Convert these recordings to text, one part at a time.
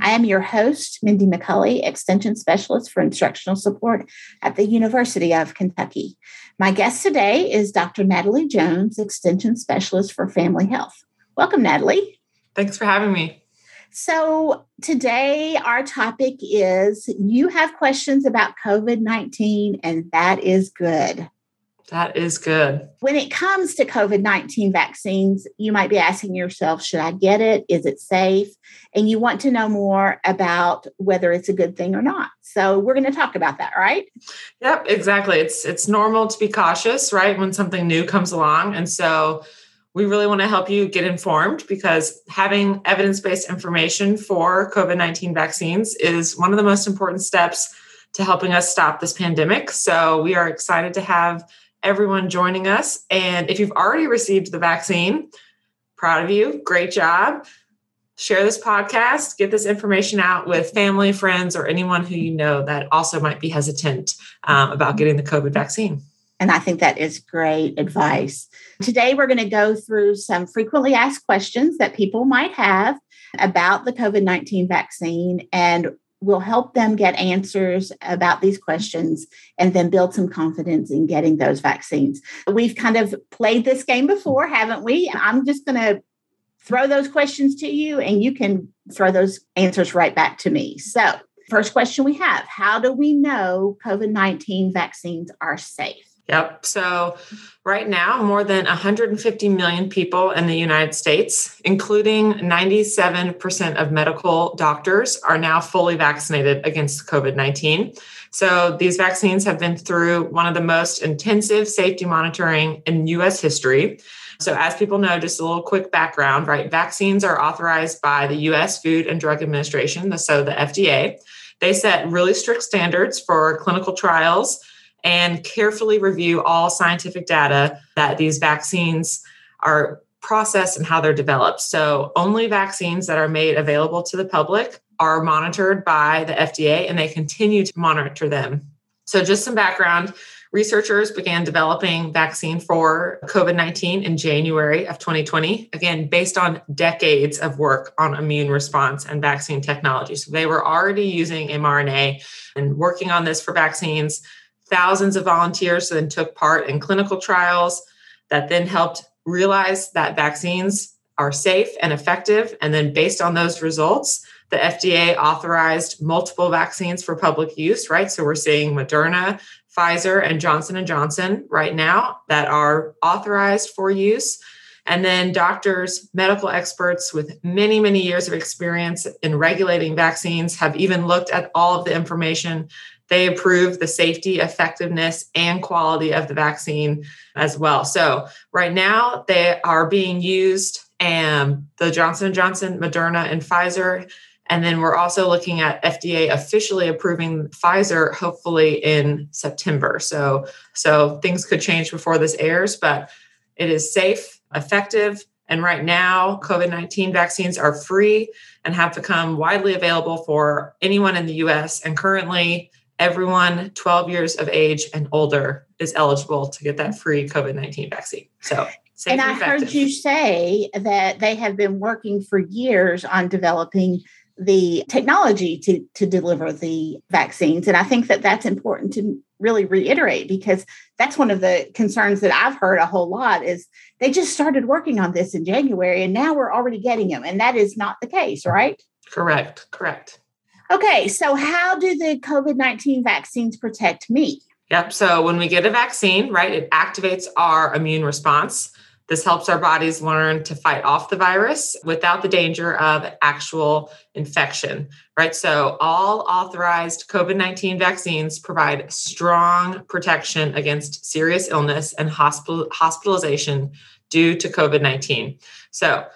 I am your host, Mindy McCulley, Extension Specialist for Instructional Support at the University of Kentucky. My guest today is Dr. Natalie Jones, Extension Specialist for Family Health. Welcome, Natalie. Thanks for having me. So, today our topic is you have questions about COVID 19, and that is good. That is good. When it comes to COVID 19 vaccines, you might be asking yourself, should I get it? Is it safe? And you want to know more about whether it's a good thing or not. So we're going to talk about that, right? Yep, exactly. It's it's normal to be cautious, right? When something new comes along. And so we really want to help you get informed because having evidence-based information for COVID-19 vaccines is one of the most important steps to helping us stop this pandemic. So we are excited to have everyone joining us. And if you've already received the vaccine, proud of you. Great job. Share this podcast, get this information out with family, friends, or anyone who you know that also might be hesitant um, about getting the COVID vaccine. And I think that is great advice. Today, we're going to go through some frequently asked questions that people might have about the COVID 19 vaccine and will help them get answers about these questions and then build some confidence in getting those vaccines. We've kind of played this game before, haven't we? I'm just going to throw those questions to you and you can throw those answers right back to me. So, first question we have How do we know COVID 19 vaccines are safe? Yep. So, right now, more than 150 million people in the United States, including 97% of medical doctors, are now fully vaccinated against COVID 19. So, these vaccines have been through one of the most intensive safety monitoring in US history. So, as people know, just a little quick background, right? Vaccines are authorized by the US Food and Drug Administration, so the FDA. They set really strict standards for clinical trials and carefully review all scientific data that these vaccines are processed and how they're developed. So, only vaccines that are made available to the public are monitored by the FDA and they continue to monitor them. So, just some background researchers began developing vaccine for COVID-19 in January of 2020 again based on decades of work on immune response and vaccine technology so they were already using mRNA and working on this for vaccines Thousands of volunteers then took part in clinical trials that then helped realize that vaccines are safe and effective. And then, based on those results, the FDA authorized multiple vaccines for public use, right? So we're seeing Moderna, Pfizer, and Johnson and Johnson right now that are authorized for use. And then doctors, medical experts with many, many years of experience in regulating vaccines have even looked at all of the information they approve the safety, effectiveness, and quality of the vaccine as well. So right now they are being used, and the Johnson Johnson, Moderna, and Pfizer. And then we're also looking at FDA officially approving Pfizer, hopefully in September. So, so things could change before this airs, but it is safe, effective, and right now, COVID 19 vaccines are free and have become widely available for anyone in the US. And currently, everyone 12 years of age and older is eligible to get that free COVID 19 vaccine. So, and I heard you say that they have been working for years on developing the technology to, to deliver the vaccines. And I think that that's important to really reiterate because that's one of the concerns that I've heard a whole lot is they just started working on this in January and now we're already getting them. And that is not the case, right? Correct. Correct. Okay, so how do the COVID 19 vaccines protect me? Yep. So when we get a vaccine, right, it activates our immune response. This helps our bodies learn to fight off the virus without the danger of actual infection, right? So, all authorized COVID 19 vaccines provide strong protection against serious illness and hospital, hospitalization due to COVID 19. So,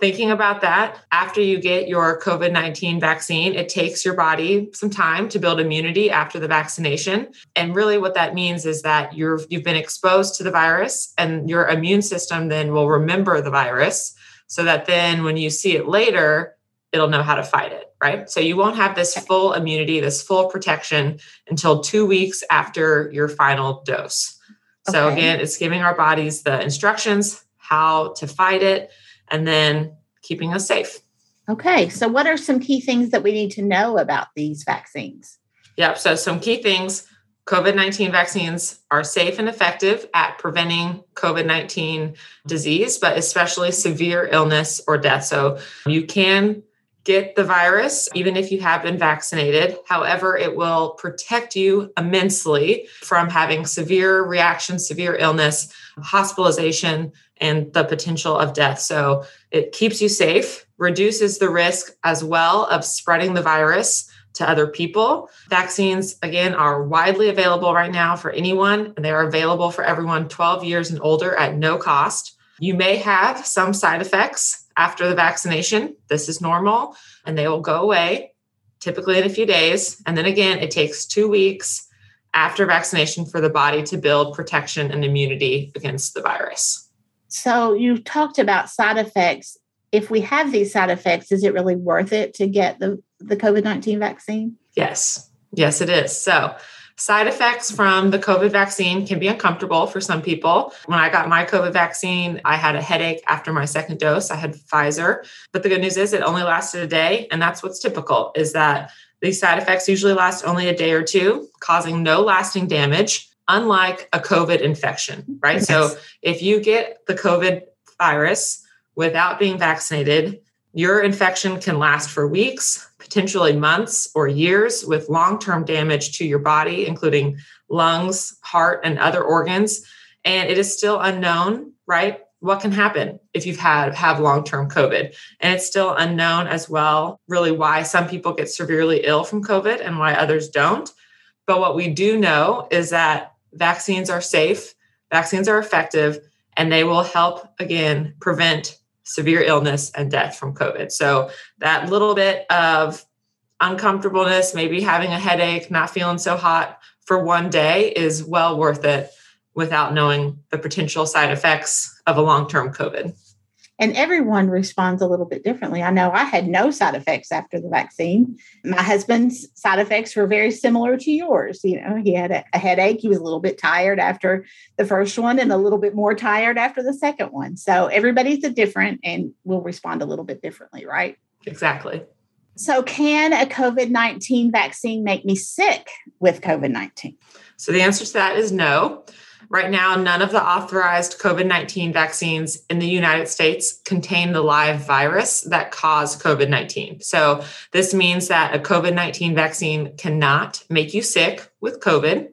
thinking about that after you get your COVID 19 vaccine, it takes your body some time to build immunity after the vaccination. And really, what that means is that you're, you've been exposed to the virus, and your immune system then will remember the virus so that then when you see it later, it'll know how to fight it, right? So you won't have this full immunity, this full protection until two weeks after your final dose. So okay. again, it's giving our bodies the instructions how to fight it and then keeping us safe. Okay. So, what are some key things that we need to know about these vaccines? Yep. So, some key things COVID 19 vaccines are safe and effective at preventing COVID 19 disease, but especially severe illness or death. So, you can get the virus even if you have been vaccinated. However, it will protect you immensely from having severe reactions, severe illness, hospitalization, and the potential of death. So it keeps you safe, reduces the risk as well of spreading the virus to other people. Vaccines, again, are widely available right now for anyone, and they are available for everyone 12 years and older at no cost. You may have some side effects after the vaccination. This is normal, and they will go away typically in a few days. And then again, it takes two weeks after vaccination for the body to build protection and immunity against the virus. So you talked about side effects. If we have these side effects, is it really worth it to get the, the COVID 19 vaccine? Yes. Yes, it is. So, side effects from the COVID vaccine can be uncomfortable for some people. When I got my COVID vaccine, I had a headache after my second dose. I had Pfizer. But the good news is it only lasted a day. And that's what's typical is that these side effects usually last only a day or two, causing no lasting damage unlike a COVID infection, right? Yes. So if you get the COVID virus without being vaccinated, your infection can last for weeks, potentially months or years, with long term damage to your body, including lungs, heart, and other organs. And it is still unknown, right? What can happen if you've had have long-term COVID? And it's still unknown as well, really why some people get severely ill from COVID and why others don't. But what we do know is that vaccines are safe, vaccines are effective, and they will help, again, prevent severe illness and death from COVID. So, that little bit of uncomfortableness, maybe having a headache, not feeling so hot for one day is well worth it without knowing the potential side effects of a long term COVID and everyone responds a little bit differently. I know I had no side effects after the vaccine. My husband's side effects were very similar to yours. You know, he had a, a, headache. He was a little bit tired after the first one and a little bit more tired after the second one. So everybody's a different and will respond a little bit differently, right? Exactly. So, can a COVID 19 vaccine make me sick with COVID 19? So, the answer to that is no. Right now, none of the authorized COVID 19 vaccines in the United States contain the live virus that cause COVID 19. So, this means that a COVID 19 vaccine cannot make you sick with COVID.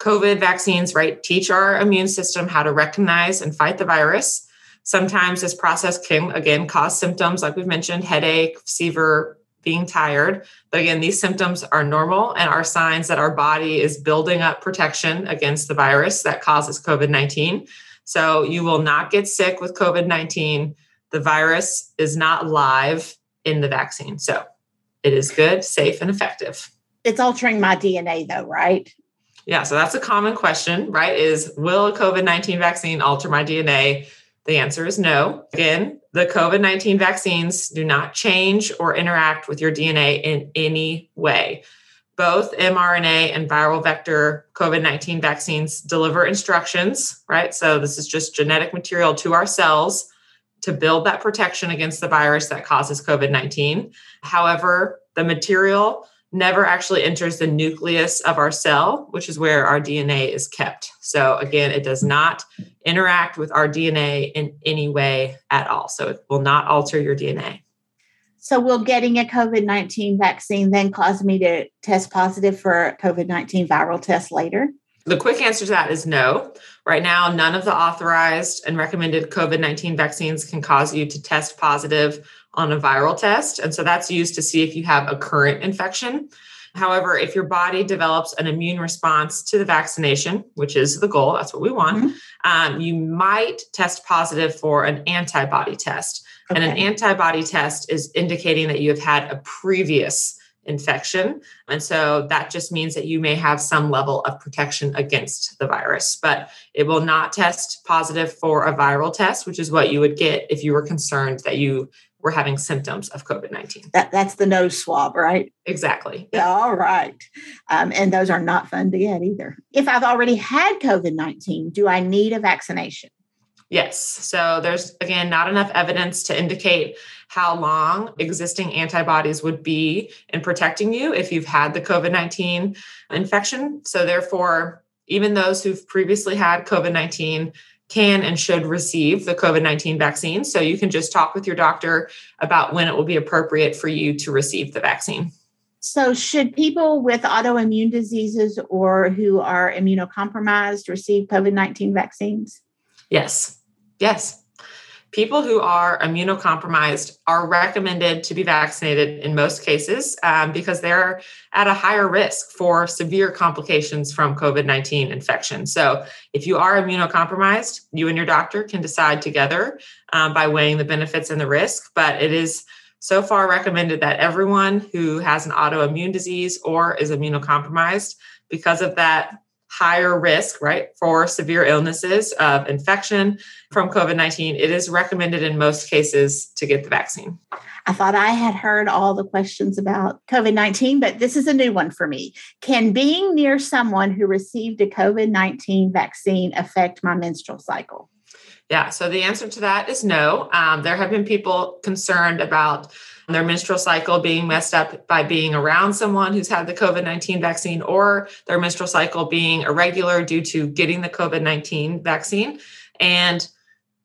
COVID vaccines, right, teach our immune system how to recognize and fight the virus. Sometimes this process can, again, cause symptoms like we've mentioned headache, fever, being tired. But again, these symptoms are normal and are signs that our body is building up protection against the virus that causes COVID 19. So you will not get sick with COVID 19. The virus is not live in the vaccine. So it is good, safe, and effective. It's altering my DNA, though, right? Yeah. So that's a common question, right? Is will a COVID 19 vaccine alter my DNA? The answer is no. Again, the COVID 19 vaccines do not change or interact with your DNA in any way. Both mRNA and viral vector COVID 19 vaccines deliver instructions, right? So, this is just genetic material to our cells to build that protection against the virus that causes COVID 19. However, the material never actually enters the nucleus of our cell, which is where our DNA is kept. So, again, it does not interact with our DNA in any way at all. So, it will not alter your DNA. So, will getting a COVID 19 vaccine then cause me to test positive for COVID 19 viral test later? The quick answer to that is no. Right now, none of the authorized and recommended COVID 19 vaccines can cause you to test positive on a viral test. And so that's used to see if you have a current infection. However, if your body develops an immune response to the vaccination, which is the goal, that's what we want, mm-hmm. um, you might test positive for an antibody test. Okay. And an antibody test is indicating that you have had a previous infection. And so that just means that you may have some level of protection against the virus, but it will not test positive for a viral test, which is what you would get if you were concerned that you were having symptoms of COVID 19. That, that's the nose swab, right? Exactly. Yeah. All right. Um, and those are not fun to get either. If I've already had COVID 19, do I need a vaccination? Yes. So there's, again, not enough evidence to indicate how long existing antibodies would be in protecting you if you've had the COVID 19 infection. So, therefore, even those who've previously had COVID 19 can and should receive the COVID 19 vaccine. So, you can just talk with your doctor about when it will be appropriate for you to receive the vaccine. So, should people with autoimmune diseases or who are immunocompromised receive COVID 19 vaccines? Yes. Yes people who are immunocompromised are recommended to be vaccinated in most cases um, because they're at a higher risk for severe complications from COVID 19 infection. So, if you are immunocompromised, you and your doctor can decide together um, by weighing the benefits and the risk. But it is so far recommended that everyone who has an autoimmune disease or is immunocompromised, because of that higher risk, right, for severe illnesses of infection from COVID 19, it is recommended in most cases to get the vaccine. I thought I had heard all the questions about COVID 19, but this is a new one for me. Can being near someone who received a COVID 19 vaccine affect my menstrual cycle? Yeah, so the answer to that is no. Um, there have been people concerned about their menstrual cycle being messed up by being around someone who's had the COVID 19 vaccine or their menstrual cycle being irregular due to getting the COVID 19 vaccine. And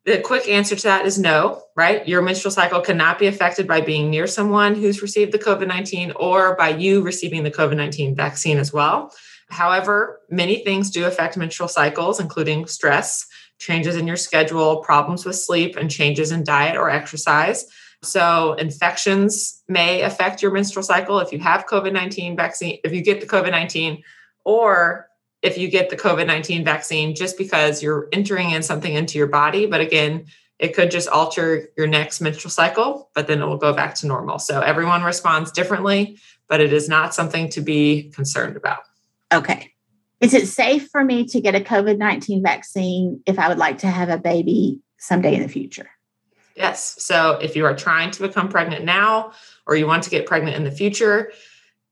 the quick answer to that is no, right? Your menstrual cycle cannot be affected by being near someone who's received the COVID 19 or by you receiving the COVID 19 vaccine as well. However, many things do affect menstrual cycles, including stress, changes in your schedule, problems with sleep, and changes in diet or exercise. So, infections may affect your menstrual cycle if you have COVID 19 vaccine, if you get the COVID 19, or if you get the COVID 19 vaccine just because you're entering in something into your body. But again, it could just alter your next menstrual cycle, but then it will go back to normal. So, everyone responds differently, but it is not something to be concerned about. Okay. Is it safe for me to get a COVID 19 vaccine if I would like to have a baby someday in the future? Yes. So if you are trying to become pregnant now or you want to get pregnant in the future,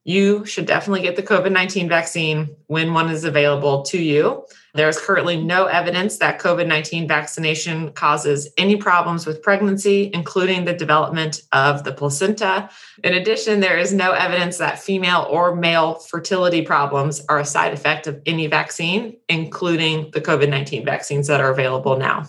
you should definitely get the COVID 19 vaccine when one is available to you. There is currently no evidence that COVID 19 vaccination causes any problems with pregnancy, including the development of the placenta. In addition, there is no evidence that female or male fertility problems are a side effect of any vaccine, including the COVID 19 vaccines that are available now.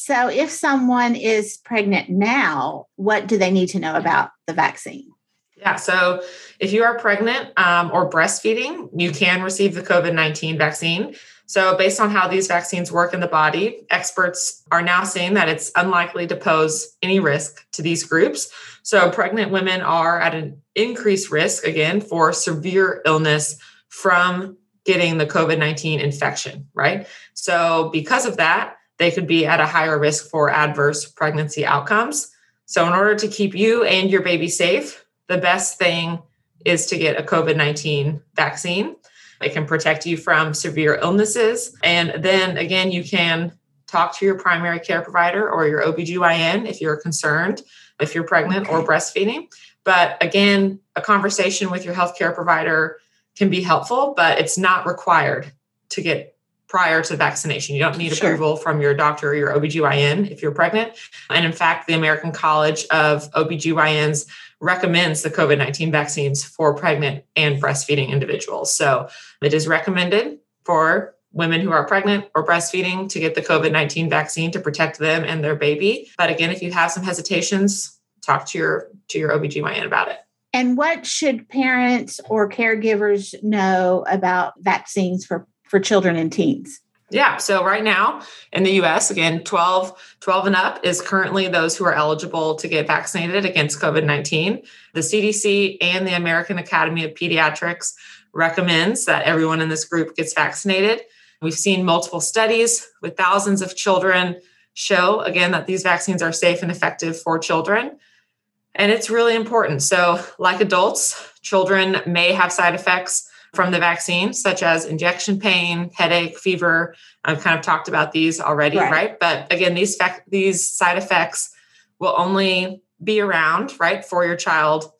So, if someone is pregnant now, what do they need to know about the vaccine? Yeah, so if you are pregnant um, or breastfeeding, you can receive the COVID 19 vaccine. So, based on how these vaccines work in the body, experts are now saying that it's unlikely to pose any risk to these groups. So, pregnant women are at an increased risk again for severe illness from getting the COVID 19 infection, right? So, because of that, they could be at a higher risk for adverse pregnancy outcomes. So, in order to keep you and your baby safe, the best thing is to get a COVID 19 vaccine. It can protect you from severe illnesses. And then again, you can talk to your primary care provider or your OBGYN if you're concerned, if you're pregnant or breastfeeding. But again, a conversation with your healthcare provider can be helpful, but it's not required to get prior to vaccination. You don't need sure. approval from your doctor or your OBGYN if you're pregnant. And in fact, the American College of OBGYNs recommends the COVID 19 vaccines for pregnant and breastfeeding individuals. So it is recommended for women who are pregnant or breastfeeding to get the COVID 19 vaccine to protect them and their baby. But again, if you have some hesitations, talk to your to your OBGYN about it. And what should parents or caregivers know about vaccines for for children and teens? Yeah. So right now in the US, again, 12, 12 and up is currently those who are eligible to get vaccinated against COVID 19. The CDC and the American Academy of Pediatrics recommends that everyone in this group gets vaccinated. We've seen multiple studies with thousands of children show, again, that these vaccines are safe and effective for children. And it's really important. So, like adults, children may have side effects from the vaccine, such as injection pain, headache, fever. I've kind of talked about these already, right? right? But again, these these side effects will only be around, right, for your child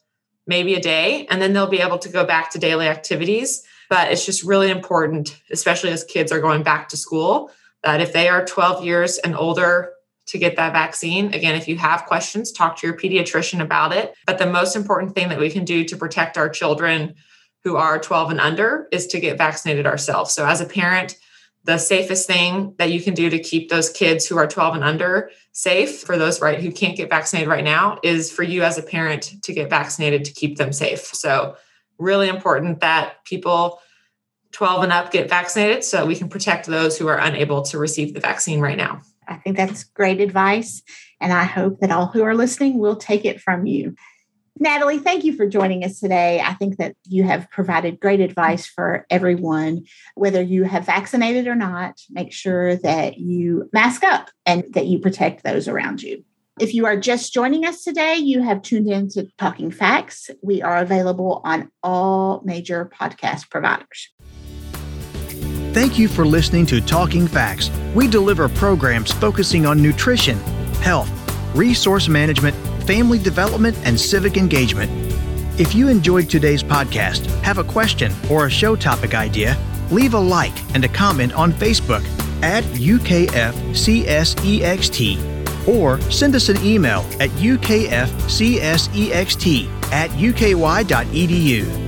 maybe a day, and then they'll be able to go back to daily activities. But it's just really important, especially as kids are going back to school, that if they are 12 years and older, to get that vaccine. Again, if you have questions, talk to your pediatrician about it. But the most important thing that we can do to protect our children who are 12 and under is to get vaccinated ourselves. So, as a parent, the safest thing that you can do to keep those kids who are 12 and under safe for those right who can't get vaccinated right now is for you as a parent to get vaccinated to keep them safe. So, really important that people 12 and up get vaccinated so we can protect those who are unable to receive the vaccine right now. I think that's great advice. And I hope that all who are listening will take it from you. Natalie, thank you for joining us today. I think that you have provided great advice for everyone, whether you have vaccinated or not. Make sure that you mask up and that you protect those around you. If you are just joining us today, you have tuned in to Talking Facts. We are available on all major podcast providers. Thank you for listening to Talking Facts. We deliver programs focusing on nutrition, health, resource management, family development, and civic engagement. If you enjoyed today's podcast, have a question, or a show topic idea, leave a like and a comment on Facebook at UKFCSEXT or send us an email at UKFCSEXT at uky.edu.